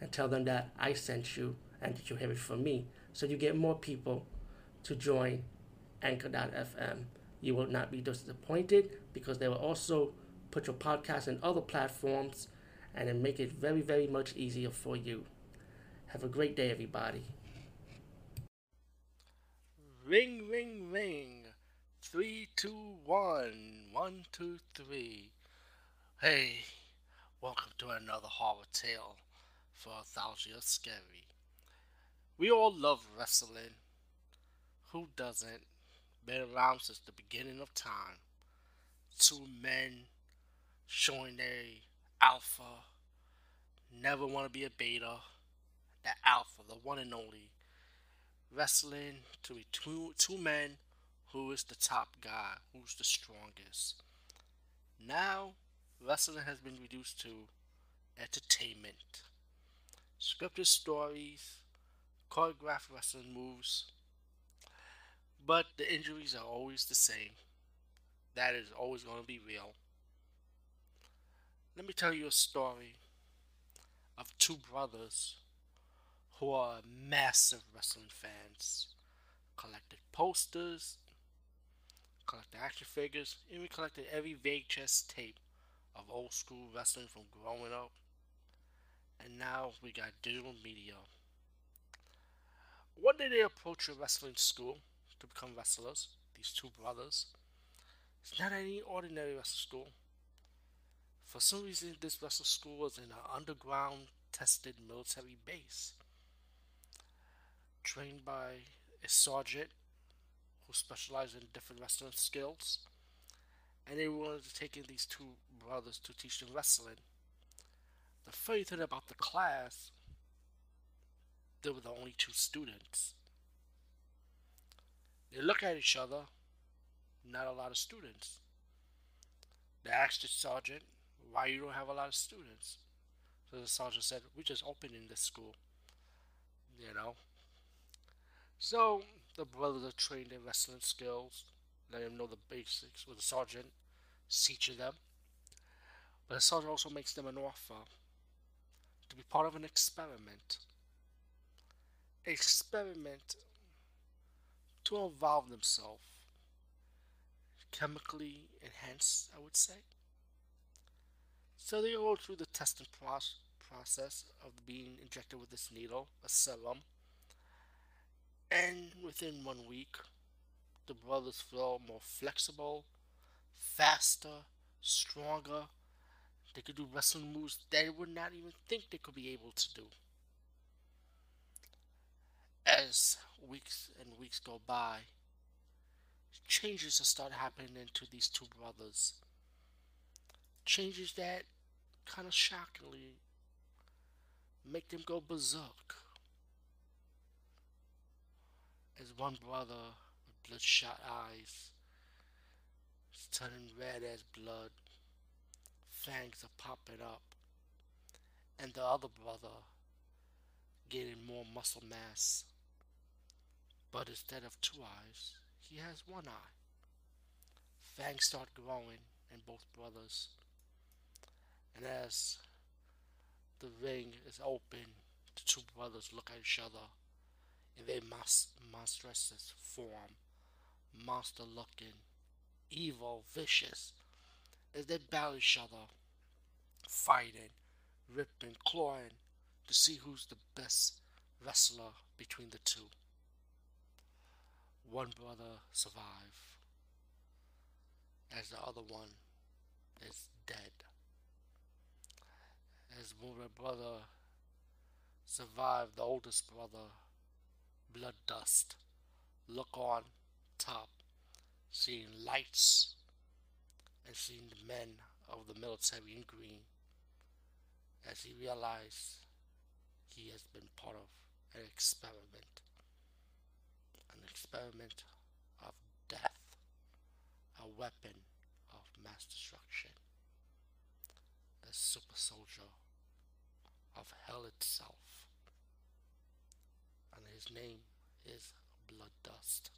and tell them that I sent you and that you have it from me. So you get more people to join Anchor.fm. You will not be disappointed because they will also put your podcast in other platforms and then make it very, very much easier for you. Have a great day, everybody. Ring, ring, ring. Three, two, one. One, two, three. Hey, welcome to another horror tale for Nostalgia Scary. We all love wrestling. Who doesn't? Been around since the beginning of time. Two men showing their alpha. Never want to be a beta. That alpha, the one and only. Wrestling to be two, two men who is the top guy, who's the strongest. Now, wrestling has been reduced to entertainment. Scripted stories, choreographed wrestling moves, but the injuries are always the same. That is always going to be real. Let me tell you a story of two brothers who are massive wrestling fans. Collected posters, collected action figures, and we collected every VHS tape of old school wrestling from growing up. And now we got digital media. One day they approach a wrestling school to become wrestlers, these two brothers. It's not any ordinary wrestling school. For some reason, this wrestling school was in an underground tested military base. Trained by a sergeant who specialized in different wrestling skills. And they wanted to take in these two brothers to teach them wrestling. The funny thing about the class, they were the only two students. They look at each other, not a lot of students. They asked the sergeant, why you don't have a lot of students? So the sergeant said, we're just opening this school. You know? So the brothers are trained in wrestling skills, let them know the basics with the sergeant, teaching them. But the sergeant also makes them an offer to be part of an experiment. Experiment to involve themselves. Chemically enhanced, I would say. So they go through the testing process of being injected with this needle, a serum, and within one week, the brothers feel more flexible, faster, stronger. They could do wrestling moves they would not even think they could be able to do. As weeks and weeks go by, changes started happening to these two brothers. Changes that kind of shockingly make them go berserk as one brother with bloodshot eyes turning red as blood, fangs are popping up, and the other brother getting more muscle mass. But instead of two eyes, he has one eye. Fangs start growing in both brothers. And as the ring is open, the two brothers look at each other in their monstrous form, monster looking, evil, vicious, as they battle each other, fighting, ripping, clawing to see who's the best wrestler between the two. One brother survive, as the other one is dead. As one brother survived, the oldest brother blood dust. Look on top, seeing lights and seeing the men of the military in green as he realized he has been part of an experiment. An experiment of death. A weapon of mass destruction. A super soldier of hell itself. And his name is Blood Dust.